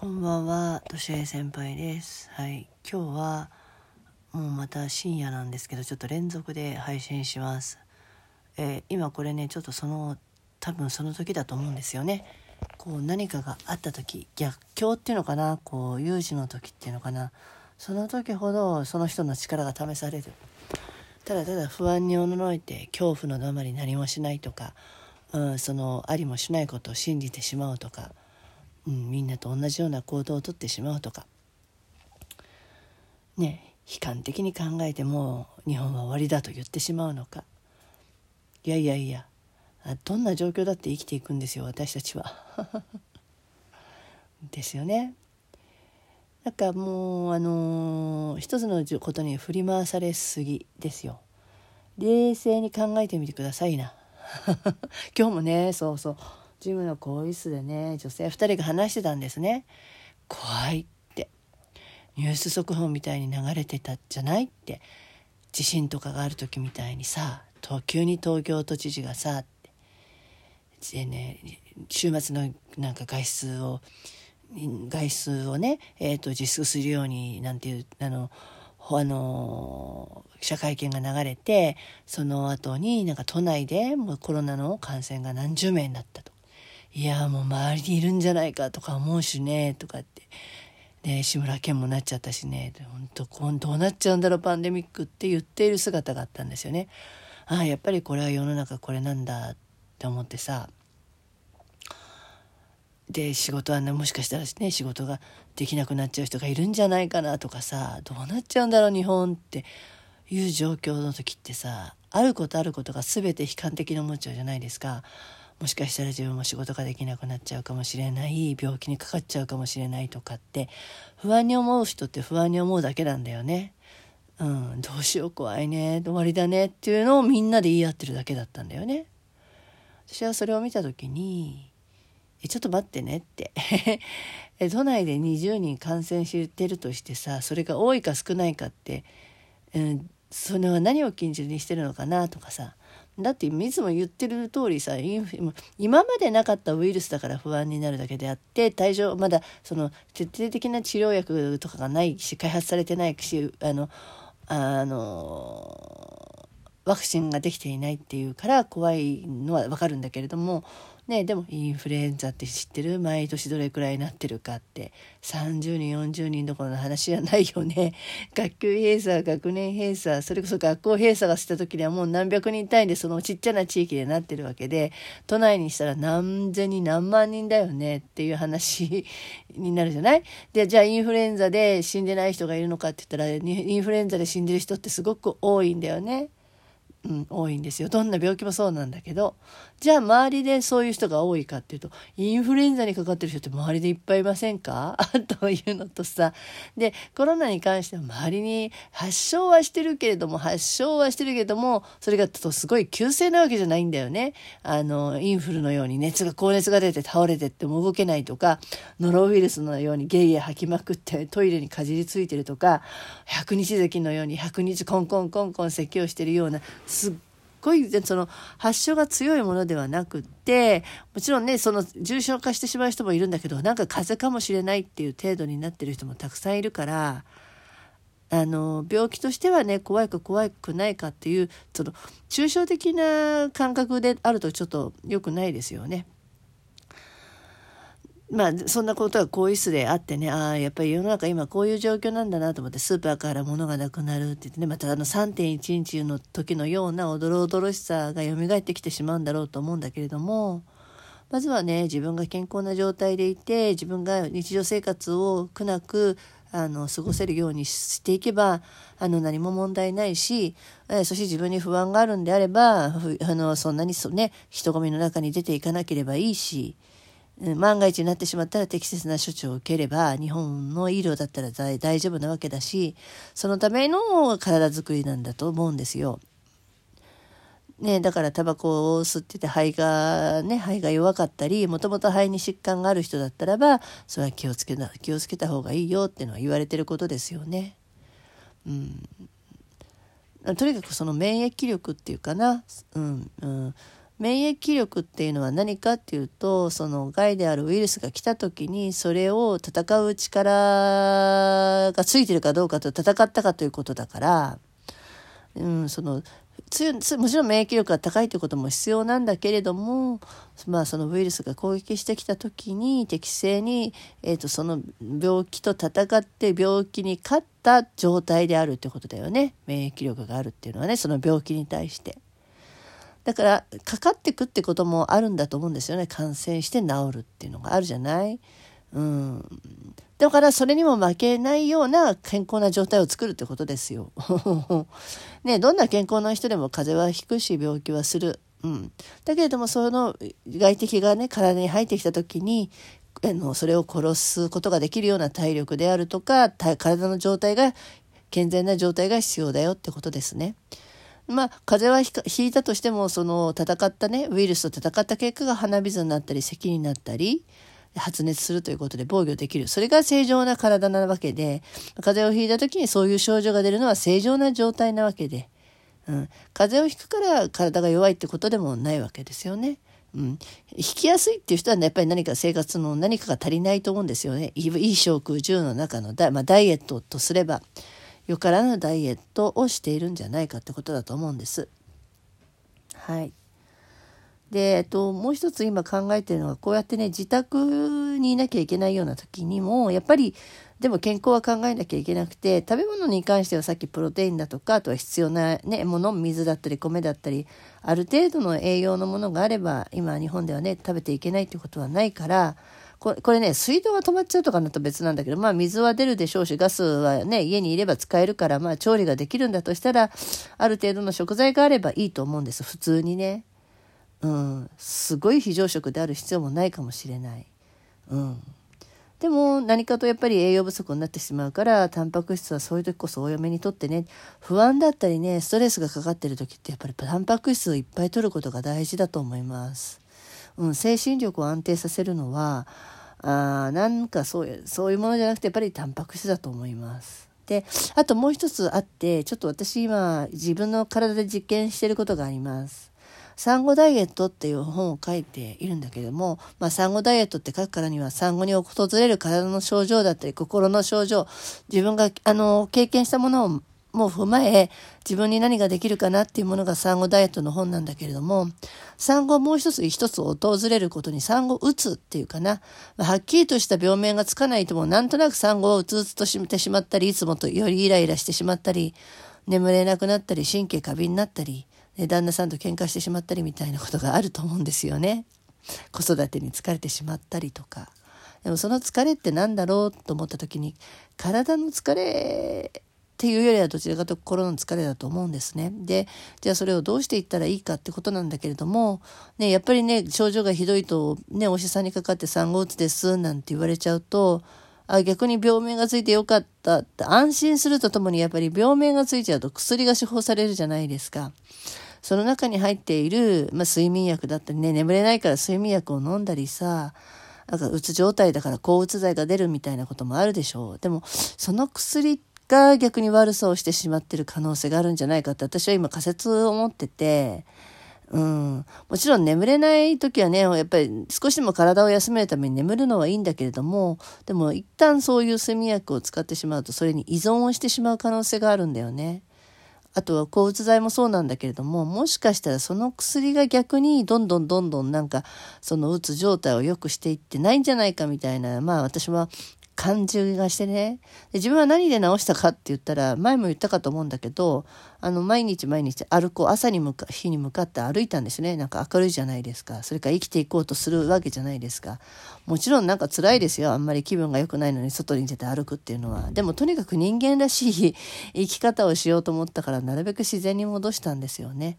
こんばんは、としえ先輩です。はい、今日はもうまた深夜なんですけど、ちょっと連続で配信します。えー今これね、ちょっとその多分その時だと思うんですよね。こう何かがあった時、逆境っていうのかな、こう有事の時っていうのかな、その時ほどその人の力が試される。ただただ不安におののいて恐怖のままに何もしないとか、うん、そのありもしないことを信じてしまうとか。うん、みんなと同じような行動をとってしまうとかね悲観的に考えてもう日本は終わりだと言ってしまうのかいやいやいやどんな状況だって生きていくんですよ私たちは。ですよね。なんかもうあのー一つのことに振り回されすぎですよ。冷静に考えてみてくださいな。今日もねそうそうジムの更衣室でね女性2人が話してたんですね。怖いって。ニュース速報みたいに流れてたじゃないって。地震とかがある時みたいにさ急に東京都知事がさってでね週末のなんか外出を外出をね、えー、と自粛するようになんていうあのあの記者会見が流れてその後になんか都内でもうコロナの感染が何十名になったと。いやもう周りにいるんじゃないかとか思うしねとかってで志村けんもなっちゃったしね本当こうどうなっちゃうんだろうパンデミックって言っている姿があったんですよね。ああやっぱりこれは世の中これなんだって思ってさで仕事はねもしかしたらね仕事ができなくなっちゃう人がいるんじゃないかなとかさどうなっちゃうんだろう日本っていう状況の時ってさあることあることが全て悲観的に思っちゃうじゃないですか。もしかしたら自分も仕事ができなくなっちゃうかもしれない病気にかかっちゃうかもしれないとかって不安に思う人って不安に思うだけなんだよね。うん、どうしよう怖いね終わりだねっていうのをみんなで言い合ってるだけだったんだよね。私はそれを見た時に「えちょっと待ってね」って え都内で20人感染してるとしてさそれが多いか少ないかって、うん、それは何を禁じにしてるのかなとかさだっていつも言ってる通りさ今までなかったウイルスだから不安になるだけであって対象まだその徹底的な治療薬とかがないし開発されてないしあのあのワクチンができていないっていうから怖いのは分かるんだけれどもねでもインフルエンザって知ってる？毎年どれくらいになってるかって。30人40人どころの話じゃないよね。学級閉鎖学年閉鎖それこそ学校閉鎖がした時にはもう何百人単位でそのちっちゃな地域でなってるわけで都内にしたら何千人何万人だよねっていう話になるじゃない？でじゃあインフルエンザで死んでない人がいるのかって言ったらインフルエンザで死んでる人ってすごく多いんだよね。うん、多いんですよ。どんな病気もそうなんだけどじゃあ周りでそういう人が多いかっていうとインフルエンザにかかってる人って周りでいっぱいいませんか？というのとさでコロナに関しては周りに発症はしてるけれども発症はしてるけれどもそれがとすごい急性なわけじゃないんだよね。あのインフルのように熱が高熱が出て倒れてっても動けないとかノロウイルスのようにゲイゲ吐きまくってトイレにかじりついてるとか百日咳のように百日コンコンコンコン咳をしてるようなすっごいその発症が強いものではなくってもちろんねその重症化してしまう人もいるんだけどなんか風邪かもしれないっていう程度になってる人もたくさんいるからあの病気としてはね怖いか怖くないかっていうその抽象的な感覚であるとちょっと良くないですよね。まあそんなことが更衣室であってねああやっぱり世の中今こういう状況なんだなと思ってスーパーから物がなくなるって言ってねまたあの3.11の時のようなおどろおどろしさが蘇ってきてしまうんだろうと思うんだけれどもまずはね自分が健康な状態でいて自分が日常生活を苦なくあの過ごせるようにしていけばあの何も問題ないし、えーそして自分に不安があるんであればあのそんなにそ、ね、人混みの中に出ていかなければいいし。万が一になってしまったら適切な処置を受ければ日本の医療だったら大丈夫なわけだしそのための体づくりなんだと思うんですよ。ね、だからタバコを吸ってて肺がね肺が弱かったりもともと肺に疾患がある人だったらばそれは気をつけな気をつけた方がいいよってのは言われてることですよね。うん、とにかくその免疫力っていうかな、うんうん、免疫力っていうのは何かっていうとその害であるウイルスが来た時にそれを戦う力がついてるかどうかと戦ったかということだから、うん、そのもちろん免疫力が高いということも必要なんだけれども、まあ、そのウイルスが攻撃してきた時に適正に、えーと、その病気と戦って病気に勝った状態であるってことだよね免疫力があるっていうのはねその病気に対して。だからかかってくってこともあるんだと思うんですよね感染して治るっていうのがあるじゃない？うん、だからそれにも負けないような健康な状態を作るってことですよ。ねどんな健康な人でも風邪はひくし病気はする。うん、だけれどもその外敵がね体に入ってきた時にあのそれを殺すことができるような体力であるとか体の状態が健全な状態が必要だよってことですね。まあ、風邪はひいたとしても、その戦ったね、ウイルスと戦った結果が鼻水になったり、咳になったり、発熱するということで防御できる。それが正常な体なわけで、風邪をひいた時にそういう症状が出るのは正常な状態なわけで、うん、風邪をひくから体が弱いってことでもないわけですよね。うん、引きやすいっていう人は、ね、やっぱり何か生活の何かが足りないと思うんですよね。いい食住の中のダ,、まあ、ダイエットとすれば、よからぬダイエットをしているんじゃないかってことだと思うんです。はい。で、えっと、もう一つ今考えてるのは、こうやってね、自宅にいなきゃいけないような時にも、やっぱり、でも健康は考えなきゃいけなくて、食べ物に関してはさっきプロテインだとか、あとは必要な、ね、もの、水だったり米だったり、ある程度の栄養のものがあれば、今日本ではね、食べていけないってことはないから、これね、水道が止まっちゃうとかなと別なんだけど、まあ水は出るでしょうし、ガスはね、家にいれば使えるから、まあ調理ができるんだとしたら、ある程度の食材があればいいと思うんです、普通にね。うん、すごい非常食である必要もないかもしれない。うん。でも何かとやっぱり栄養不足になってしまうからタンパク質はそういう時こそ多めにとってね不安だったりねストレスがかかってる時ってやっぱりタンパク質をいっぱい取ることが大事だと思います。うん、精神力を安定させるのはあなんかそういうそういうものじゃなくてやっぱりタンパク質だと思います。であともう一つあってちょっと私今自分の体で実験してることがあります。産後ダイエットっていう本を書いているんだけども、まあ、産後ダイエットって書くからには産後に訪れる体の症状だったり心の症状自分があの経験したものをも踏まえ、自分に何ができるかなっていうものが産後ダイエットの本なんだけれども、産後もう一つ一つ訪れることに産後うつっていうかな、はっきりとした病名がつかないともなんとなく産後をうつうつとしてしまったり、いつもとよりイライラしてしまったり、眠れなくなったり、神経過敏になったり、旦那さんと喧嘩してしまったりみたいなことがあると思うんですよね。子育てに疲れてしまったりとか。でもその疲れって何だろうと思った時に体の疲れっていうよりはどちらかと心の疲れだと思うんですね。で、じゃあそれをどうしていったらいいかってことなんだけれども、ね、やっぱりね、症状がひどいと、ね、お医者さんにかかって産後うつですなんて言われちゃうと、あ逆に病名がついてよかったって安心するとともにやっぱり病名がついちゃうと薬が処方されるじゃないですか。その中に入っている、まあ、睡眠薬だったりね、眠れないから睡眠薬を飲んだりさ、なんかうつ状態だから抗うつ剤が出るみたいなこともあるでしょう。でも、その薬ってが逆に悪さをしてしまってる可能性があるんじゃないかって私は今仮説を持ってて、うん、もちろん眠れない時はね、やっぱり少しでも体を休めるために眠るのはいいんだけれども、でも一旦そういう睡眠薬を使ってしまうとそれに依存をしてしまう可能性があるんだよね。あとは抗うつ剤もそうなんだけれども、もしかしたらその薬が逆にどんどんどんどんなんかそのうつ状態を良くしていってないんじゃないかみたいな、まあ私は感じがしてね。で自分は何で治したかって言ったら前も言ったかと思うんだけどあの毎日毎日歩こう朝に向か日に向かって歩いたんですね。なんか明るいじゃないですか。それから生きていこうとするわけじゃないですか。もちろんなんか辛いですよ。あんまり気分が良くないのに外に出て歩くっていうのは。でもとにかく人間らしい生き方をしようと思ったからなるべく自然に戻したんですよね。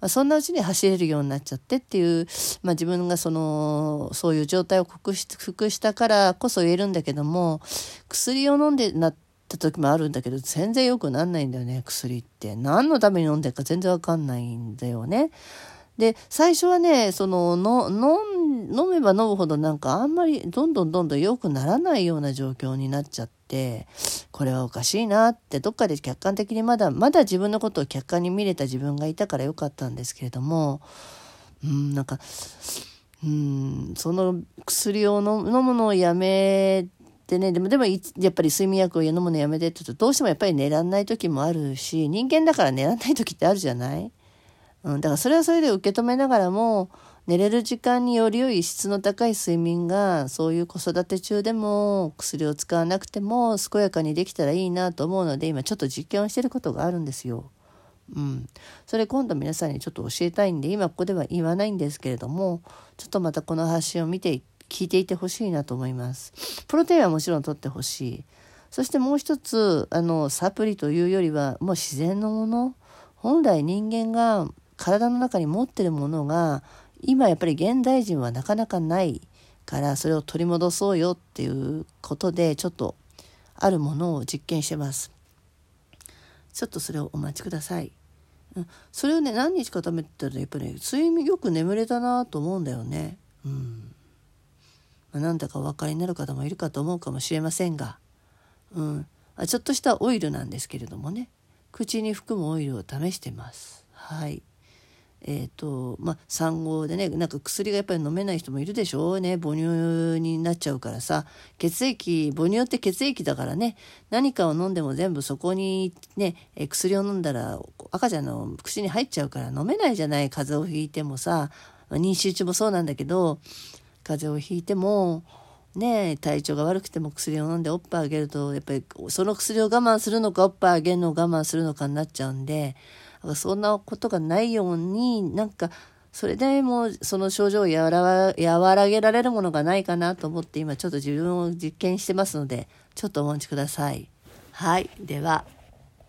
ま、そんなうちに走れるようになっちゃってっていう、まあ、自分がそのそういう状態を克服したからこそ言えるんだけども薬を飲んでなった時もあるんだけど全然良くなんないんだよね薬って何のために飲んでるか全然わかんないんだよね。で最初はねそのの飲めば飲むほどなんかあんまりどんどんどんどん良くならないような状況になっちゃってこれはおかしいなって。どっかで客観的にまだまだ自分のことを客観に見れた自分がいたからよかったんですけれどもうんなんかうんその薬を飲むのをやめてねでもでもやっぱり睡眠薬を飲むのやめてって言うとどうしてもやっぱり寝らんない時もあるし人間だから寝らんない時ってあるじゃない、うん、だからそれはそれで受け止めながらも寝れる時間により良い質の高い睡眠がそういう子育て中でも薬を使わなくても健やかにできたらいいなと思うので今ちょっと実験をしてることがあるんですよ。うん、それ今度皆さんにちょっと教えたいんで今ここでは言わないんですけれどもちょっとまたこの発信を見て聞いていてほしいなと思います。プロテインはもちろん取ってほしい。そしてもう一つあのサプリというよりはもう自然のもの本来人間が体の中に持ってるものが今やっぱり現代人はなかなかないからそれを取り戻そうよっていうことでちょっとあるものを実験してます。ちょっとそれをお待ちください。うん、それをね何日か食べてたらやっぱり、ね、睡眠よく眠れたなと思うんだよね。うんまあ、なんだかお分かりになる方もいるかと思うかもしれませんが、うん、あちょっとしたオイルなんですけれどもね口に含むオイルを試してます。はいえーとまあ、産後でねなんか薬がやっぱり飲めない人もいるでしょうね。母乳になっちゃうからさ。血液母乳って血液だからね。何かを飲んでも全部そこにね薬を飲んだら赤ちゃんの口に入っちゃうから飲めないじゃない。風邪をひいてもさ。妊娠中もそうなんだけど風邪をひいてもね体調が悪くても薬を飲んでおっぱいあげるとやっぱりその薬を我慢するのかおっぱいあげるのを我慢するのかになっちゃうんで。そんなことがないようになんかそれでもその症状を和らげられるものがないかなと思って今ちょっと自分を実験してますのでちょっとお待ちください。はい。では。